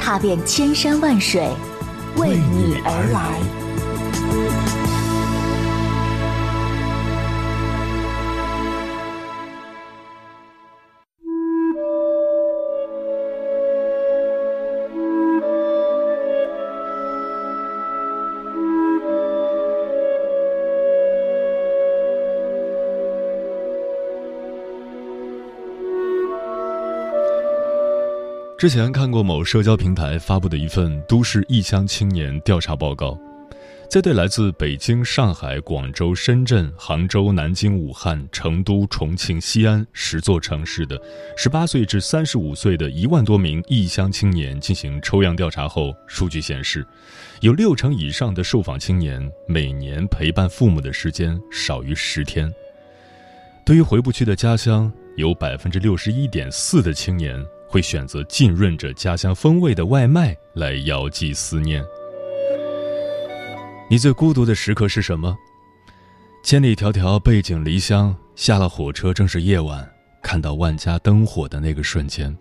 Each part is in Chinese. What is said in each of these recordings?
踏遍千山万水，为你而来。之前看过某社交平台发布的一份都市异乡青年调查报告，在对来自北京、上海、广州、深圳、杭州、南京、武汉、成都、重庆、西安十座城市的十八岁至三十五岁的一万多名异乡青年进行抽样调查后，数据显示，有六成以上的受访青年每年陪伴父母的时间少于十天。对于回不去的家乡，有百分之六十一点四的青年。会选择浸润着家乡风味的外卖来遥寄思念。你最孤独的时刻是什么？千里迢迢背井离乡，下了火车正是夜晚，看到万家灯火的那个瞬间。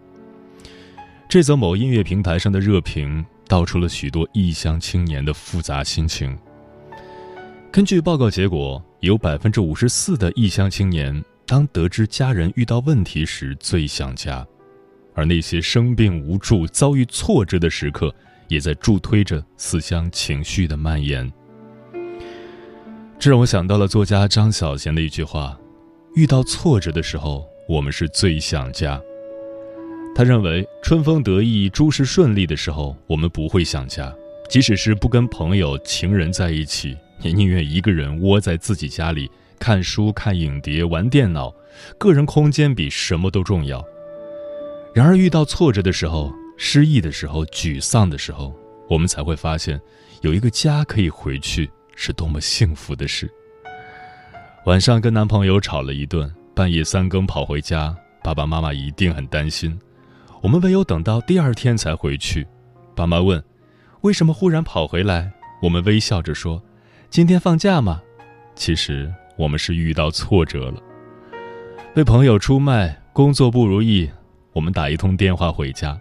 这则某音乐平台上的热评道出了许多异乡青年的复杂心情。根据报告结果，有百分之五十四的异乡青年当得知家人遇到问题时最想家。而那些生病无助、遭遇挫折的时刻，也在助推着思乡情绪的蔓延。这让我想到了作家张小娴的一句话：“遇到挫折的时候，我们是最想家。”他认为，春风得意、诸事顺利的时候，我们不会想家；即使是不跟朋友、情人在一起，也宁愿一个人窝在自己家里看书、看影碟、玩电脑，个人空间比什么都重要。然而，遇到挫折的时候、失意的时候、沮丧的时候，我们才会发现，有一个家可以回去是多么幸福的事。晚上跟男朋友吵了一顿，半夜三更跑回家，爸爸妈妈一定很担心。我们唯有等到第二天才回去。爸妈问：“为什么忽然跑回来？”我们微笑着说：“今天放假嘛。”其实我们是遇到挫折了，被朋友出卖，工作不如意。我们打一通电话回家，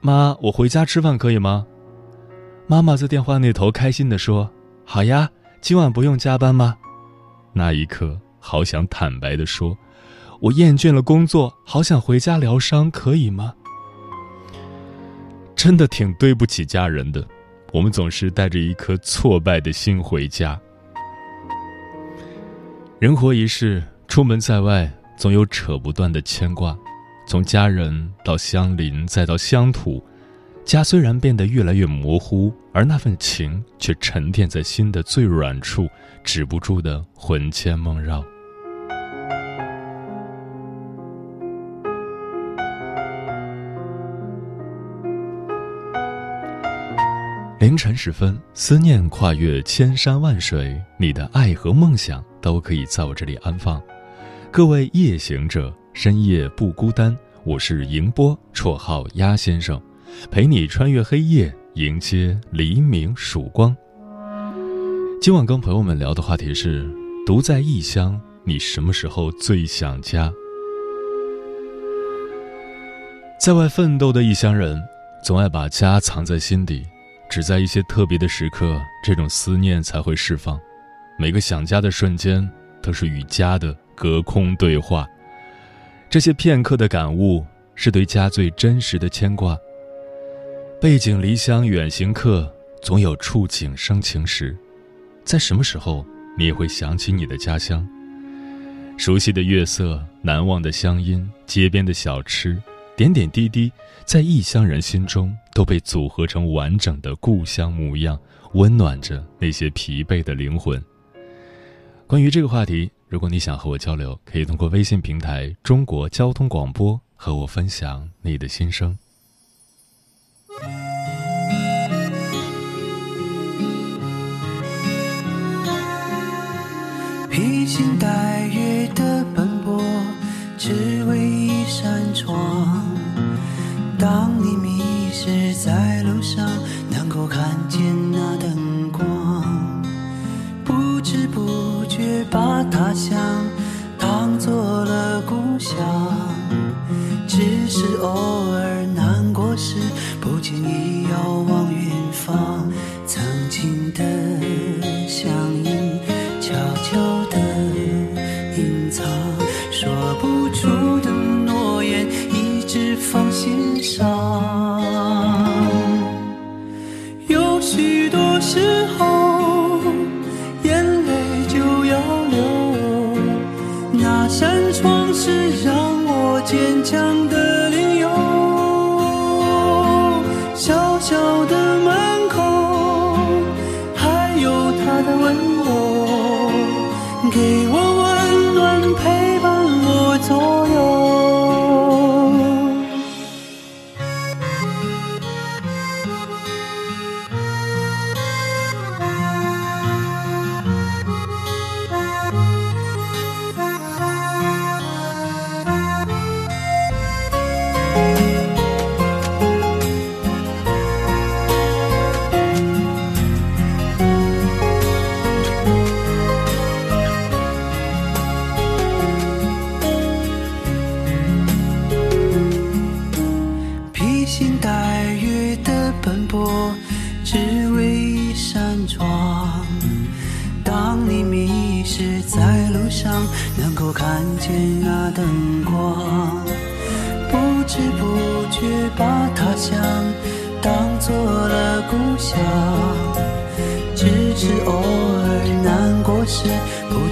妈，我回家吃饭可以吗？妈妈在电话那头开心地说：“好呀，今晚不用加班吗？”那一刻，好想坦白地说：“我厌倦了工作，好想回家疗伤，可以吗？”真的挺对不起家人的，我们总是带着一颗挫败的心回家。人活一世，出门在外，总有扯不断的牵挂。从家人到乡邻，再到乡土，家虽然变得越来越模糊，而那份情却沉淀在心的最软处，止不住的魂牵梦绕。凌晨时分，思念跨越千山万水，你的爱和梦想都可以在我这里安放。各位夜行者。深夜不孤单，我是迎波，绰号鸭先生，陪你穿越黑夜，迎接黎明曙光。今晚跟朋友们聊的话题是：独在异乡，你什么时候最想家？在外奋斗的异乡人，总爱把家藏在心底，只在一些特别的时刻，这种思念才会释放。每个想家的瞬间，都是与家的隔空对话。这些片刻的感悟，是对家最真实的牵挂。背井离乡远行客，总有触景生情时。在什么时候，你也会想起你的家乡？熟悉的月色，难忘的乡音，街边的小吃，点点滴滴，在异乡人心中都被组合成完整的故乡模样，温暖着那些疲惫的灵魂。关于这个话题。如果你想和我交流可以通过微信平台中国交通广播和我分享你的心声。披星戴月的奔波只为是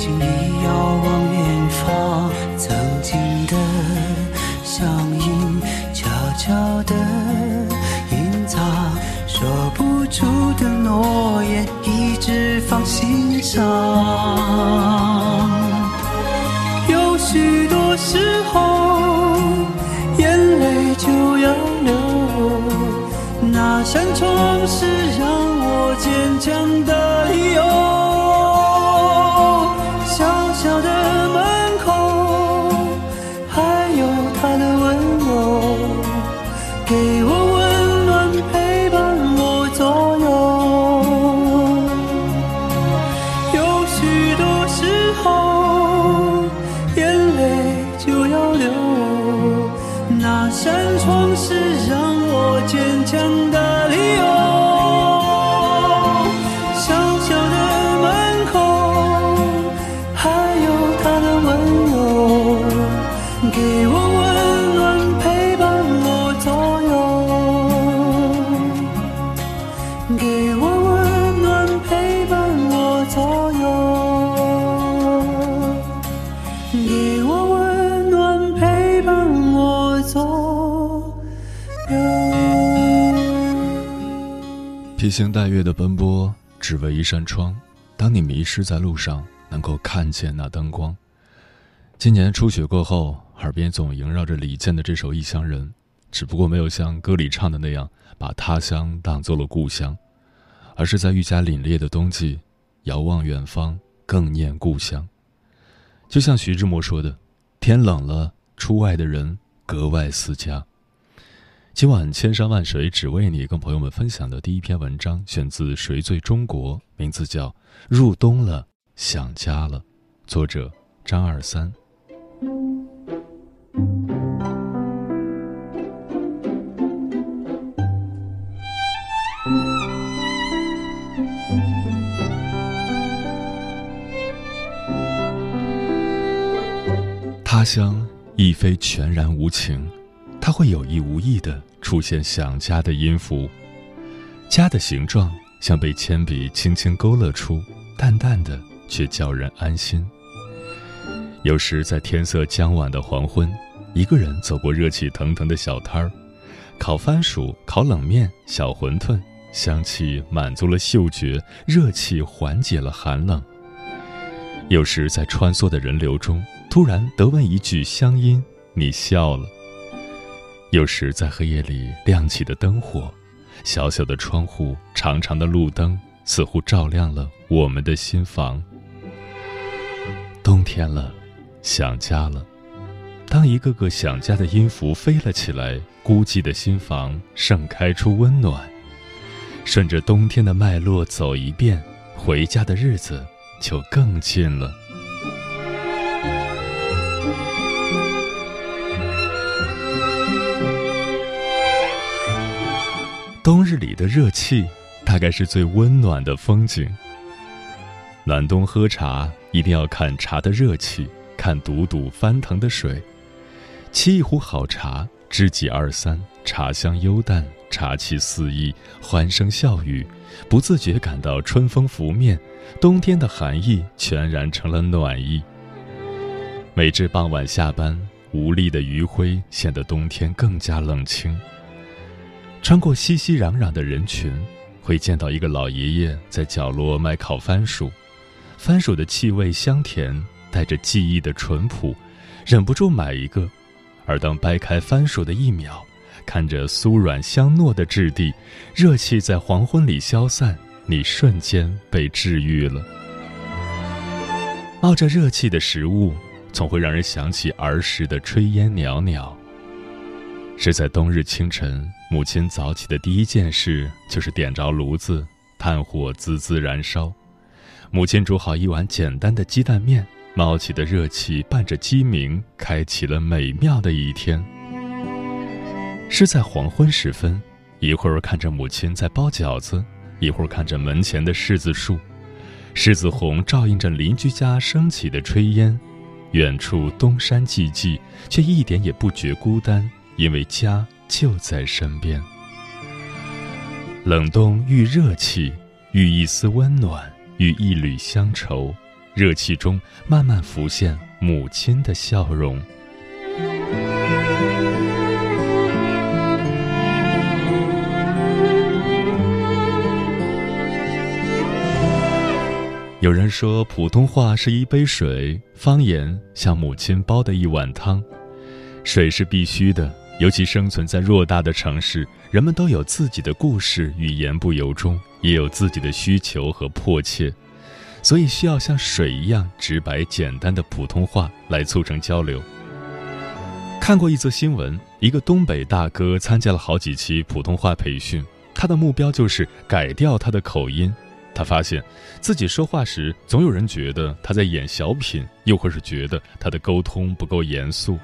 经意遥望远方，曾经的相依，悄悄地隐藏，说不出的诺言，一直放心上。披星戴月的奔波，只为一扇窗。当你迷失在路上，能够看见那灯光。今年初雪过后，耳边总萦绕着李健的这首《异乡人》，只不过没有像歌里唱的那样，把他乡当做了故乡，而是在愈加凛冽的冬季，遥望远方，更念故乡。就像徐志摩说的：“天冷了，出外的人格外思家。”今晚千山万水只为你，跟朋友们分享的第一篇文章选自《谁最中国》，名字叫《入冬了，想家了》，作者张二三。他乡亦非全然无情，它会有意无意的出现想家的音符。家的形状像被铅笔轻轻勾勒出，淡淡的却叫人安心。有时在天色将晚的黄昏，一个人走过热气腾腾的小摊儿，烤番薯、烤冷面、小馄饨，香气满足了嗅觉，热气缓解了寒冷。有时在穿梭的人流中，突然得问一句乡音，你笑了。有时在黑夜里亮起的灯火，小小的窗户，长长的路灯，似乎照亮了我们的心房。冬天了，想家了。当一个个想家的音符飞了起来，孤寂的心房盛开出温暖。顺着冬天的脉络走一遍，回家的日子就更近了。日里的热气，大概是最温暖的风景。暖冬喝茶，一定要看茶的热气，看笃笃翻腾的水。沏一壶好茶，知己二三，茶香幽淡，茶气四溢，欢声笑语，不自觉感到春风拂面，冬天的寒意全然成了暖意。每至傍晚下班，无力的余晖显得冬天更加冷清。穿过熙熙攘攘的人群，会见到一个老爷爷在角落卖烤番薯，番薯的气味香甜，带着记忆的淳朴，忍不住买一个。而当掰开番薯的一秒，看着酥软香糯的质地，热气在黄昏里消散，你瞬间被治愈了。冒着热气的食物，总会让人想起儿时的炊烟袅袅。是在冬日清晨，母亲早起的第一件事就是点着炉子，炭火滋滋燃烧，母亲煮好一碗简单的鸡蛋面。冒起的热气伴着鸡鸣，开启了美妙的一天。是在黄昏时分，一会儿看着母亲在包饺子，一会儿看着门前的柿子树，柿子红照映着邻居家升起的炊烟。远处东山寂寂，却一点也不觉孤单，因为家就在身边。冷冬遇热气，遇一丝温暖，遇一缕乡愁。热气中慢慢浮现母亲的笑容。有人说，普通话是一杯水，方言像母亲煲的一碗汤。水是必须的，尤其生存在偌大的城市，人们都有自己的故事与言不由衷，也有自己的需求和迫切。所以需要像水一样直白简单的普通话来促成交流。看过一则新闻，一个东北大哥参加了好几期普通话培训，他的目标就是改掉他的口音。他发现自己说话时，总有人觉得他在演小品，又或是觉得他的沟通不够严肃。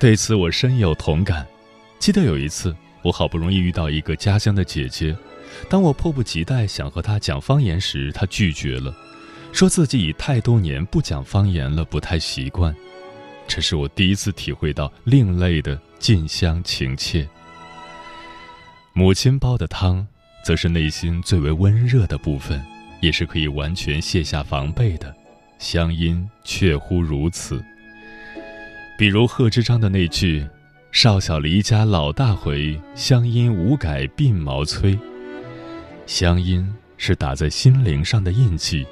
对此我深有同感。记得有一次，我好不容易遇到一个家乡的姐姐。当我迫不及待想和她讲方言时，她拒绝了，说自己已太多年不讲方言了，不太习惯。这是我第一次体会到另类的近乡情切。母亲煲的汤，则是内心最为温热的部分，也是可以完全卸下防备的。乡音确乎如此。比如贺知章的那句：“少小离家老大回，乡音无改鬓毛衰。”乡音是打在心灵上的印记，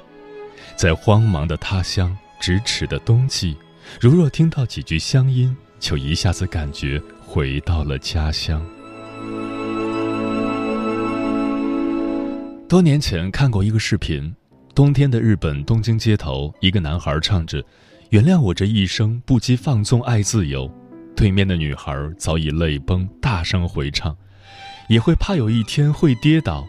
在荒茫的他乡、咫尺的冬季，如若听到几句乡音，就一下子感觉回到了家乡。多年前看过一个视频，冬天的日本东京街头，一个男孩唱着“原谅我这一生不羁放纵爱自由”，对面的女孩早已泪崩，大声回唱，也会怕有一天会跌倒。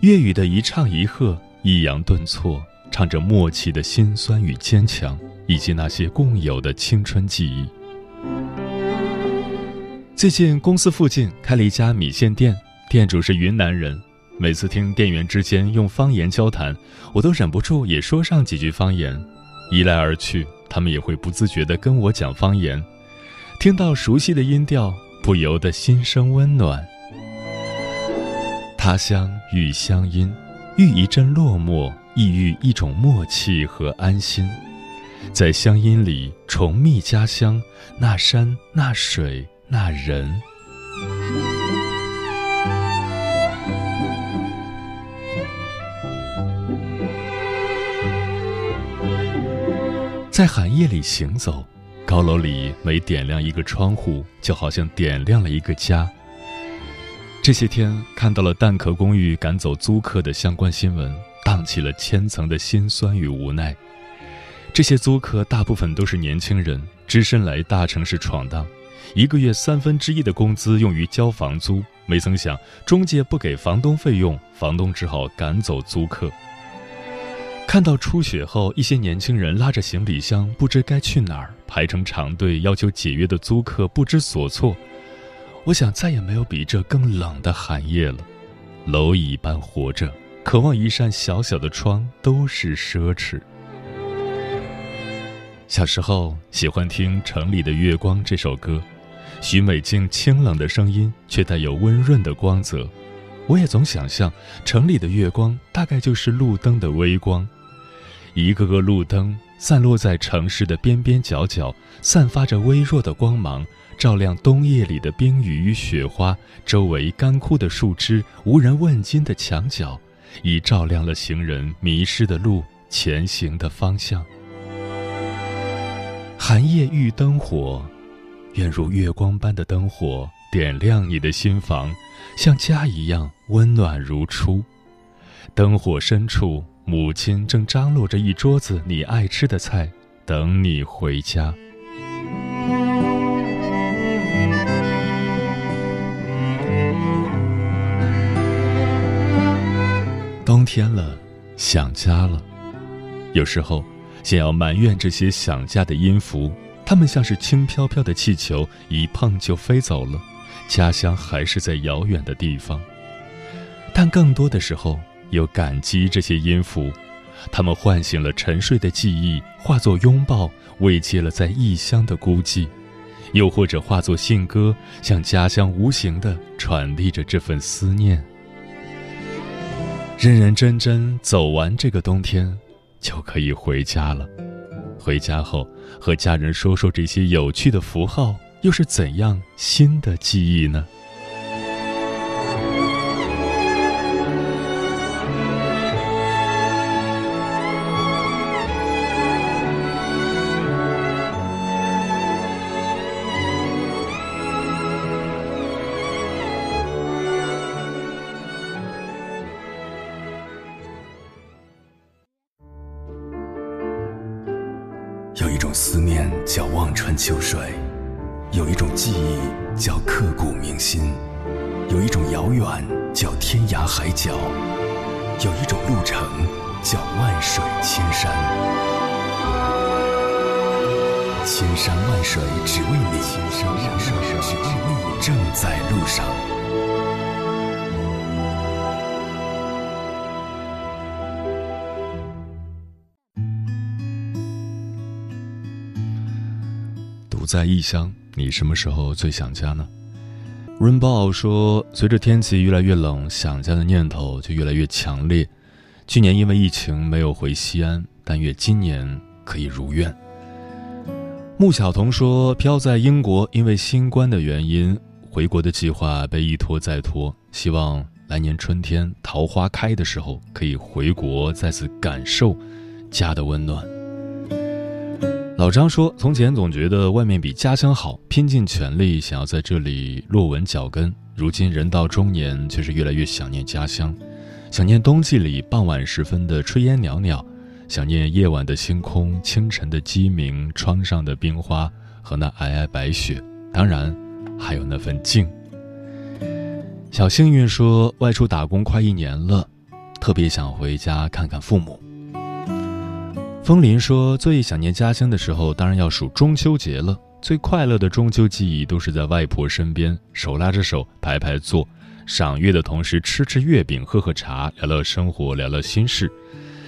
粤语的一唱一和，抑扬顿挫，唱着默契的辛酸与坚强，以及那些共有的青春记忆。最近公司附近开了一家米线店，店主是云南人。每次听店员之间用方言交谈，我都忍不住也说上几句方言。一来二去，他们也会不自觉地跟我讲方言。听到熟悉的音调，不由得心生温暖。他乡遇乡音，遇一阵落寞，亦遇一种默契和安心，在乡音里重觅家乡那山那水那人。在寒夜里行走，高楼里每点亮一个窗户，就好像点亮了一个家。这些天看到了蛋壳公寓赶走租客的相关新闻，荡起了千层的心酸与无奈。这些租客大部分都是年轻人，只身来大城市闯荡，一个月三分之一的工资用于交房租。没曾想，中介不给房东费用，房东只好赶走租客。看到初雪后，一些年轻人拉着行李箱不知该去哪儿，排成长队要求解约的租客不知所措。我想，再也没有比这更冷的寒夜了。蝼蚁般活着，渴望一扇小小的窗，都是奢侈。小时候喜欢听《城里的月光》这首歌，许美静清冷的声音却带有温润的光泽。我也总想象，城里的月光大概就是路灯的微光，一个个路灯散落在城市的边边角角，散发着微弱的光芒，照亮冬夜里的冰雨与雪花，周围干枯的树枝、无人问津的墙角，已照亮了行人迷失的路、前行的方向。寒夜遇灯火，愿如月光般的灯火点亮你的心房，像家一样温暖如初。灯火深处，母亲正张罗着一桌子你爱吃的菜，等你回家。冬天了，想家了，有时候。想要埋怨这些想家的音符，它们像是轻飘飘的气球，一碰就飞走了，家乡还是在遥远的地方。但更多的时候，又感激这些音符，它们唤醒了沉睡的记忆，化作拥抱，慰藉了在异乡的孤寂；又或者化作信鸽，向家乡无形的传递着这份思念。认认真真走完这个冬天。就可以回家了。回家后，和家人说说这些有趣的符号，又是怎样新的记忆呢？千山万水只为你，千山万水只为你，正在路上。独在异乡，你什么时候最想家呢？Rainbow 说，随着天气越来越冷，想家的念头就越来越强烈。去年因为疫情没有回西安，但愿今年可以如愿。穆晓彤说，飘在英国，因为新冠的原因，回国的计划被一拖再拖，希望来年春天桃花开的时候可以回国，再次感受家的温暖。老张说：“从前总觉得外面比家乡好，拼尽全力想要在这里落稳脚跟。如今人到中年，却是越来越想念家乡，想念冬季里傍晚时分的炊烟袅袅，想念夜晚的星空、清晨的鸡鸣、窗上的冰花和那皑皑白雪，当然还有那份静。”小幸运说：“外出打工快一年了，特别想回家看看父母。”风林说：“最想念家乡的时候，当然要数中秋节了。最快乐的中秋记忆，都是在外婆身边，手拉着手，排排坐，赏月的同时吃吃月饼，喝喝茶，聊聊生活，聊聊心事。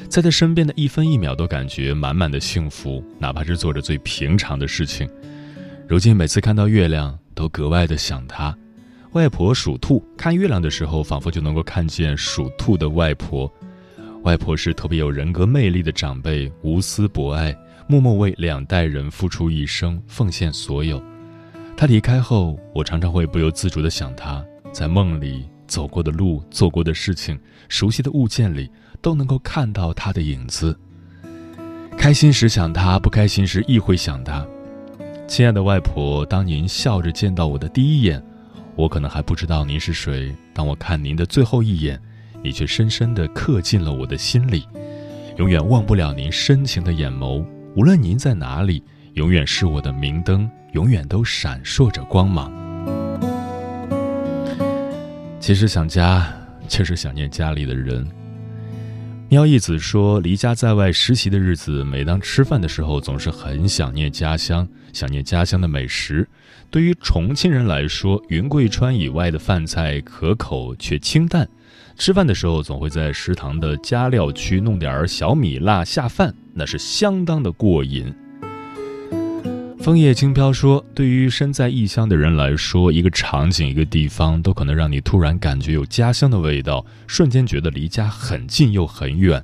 在他身边的一分一秒，都感觉满满的幸福，哪怕是做着最平常的事情。如今每次看到月亮，都格外的想他。外婆属兔，看月亮的时候，仿佛就能够看见属兔的外婆。”外婆是特别有人格魅力的长辈，无私博爱，默默为两代人付出一生，奉献所有。她离开后，我常常会不由自主地想她，在梦里走过的路、做过的事情、熟悉的物件里，都能够看到她的影子。开心时想她，不开心时亦会想她。亲爱的外婆，当您笑着见到我的第一眼，我可能还不知道您是谁；当我看您的最后一眼。你却深深地刻进了我的心里，永远忘不了您深情的眼眸，无论您在哪里，永远是我的明灯，永远都闪烁着光芒。其实想家，就是想念家里的人。喵一子说，离家在外实习的日子，每当吃饭的时候，总是很想念家乡，想念家乡的美食。对于重庆人来说，云贵川以外的饭菜可口却清淡，吃饭的时候总会在食堂的加料区弄点小米辣下饭，那是相当的过瘾。枫叶轻飘说：“对于身在异乡的人来说，一个场景、一个地方，都可能让你突然感觉有家乡的味道，瞬间觉得离家很近又很远。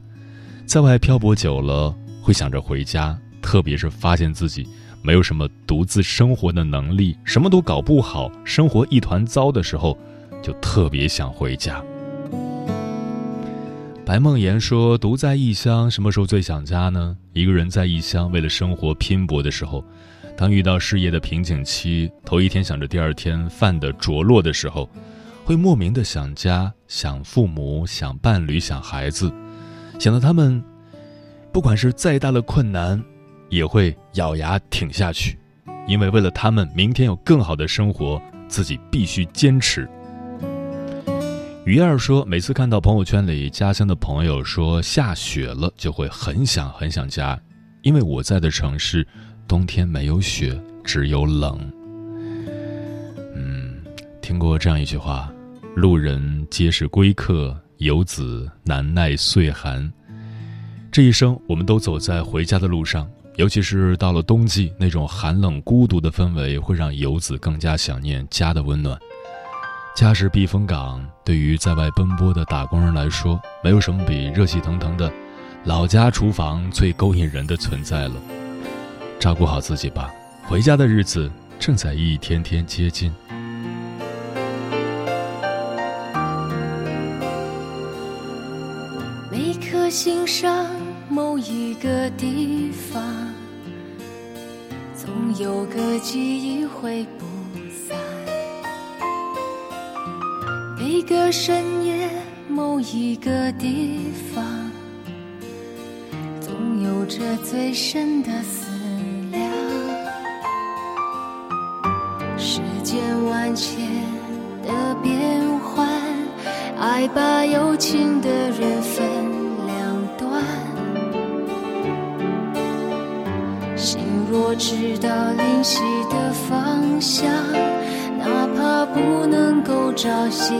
在外漂泊久了，会想着回家，特别是发现自己没有什么独自生活的能力，什么都搞不好，生活一团糟的时候，就特别想回家。”白梦妍说：“独在异乡，什么时候最想家呢？一个人在异乡，为了生活拼搏的时候。”当遇到事业的瓶颈期，头一天想着第二天饭的着落的时候，会莫名的想家、想父母、想伴侣、想孩子，想到他们，不管是再大的困难，也会咬牙挺下去，因为为了他们明天有更好的生活，自己必须坚持。鱼儿说，每次看到朋友圈里家乡的朋友说下雪了，就会很想很想家，因为我在的城市。冬天没有雪，只有冷。嗯，听过这样一句话：“路人皆是归客，游子难耐岁寒。”这一生，我们都走在回家的路上，尤其是到了冬季，那种寒冷孤独的氛围，会让游子更加想念家的温暖。家是避风港，对于在外奔波的打工人来说，没有什么比热气腾腾的老家厨房最勾引人的存在了。照顾好自己吧，回家的日子正在一天天接近。每颗心上某一个地方，总有个记忆会不散。每个深夜某一个地方，总有着最深的思。爱把有情的人分两端。心若知道灵犀的方向，哪怕不能够朝夕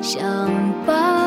相伴。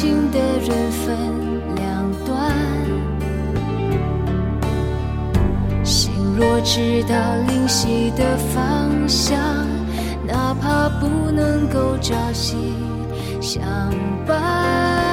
情的人分两端，心。若知道灵犀的方向，哪怕不能够朝夕相伴。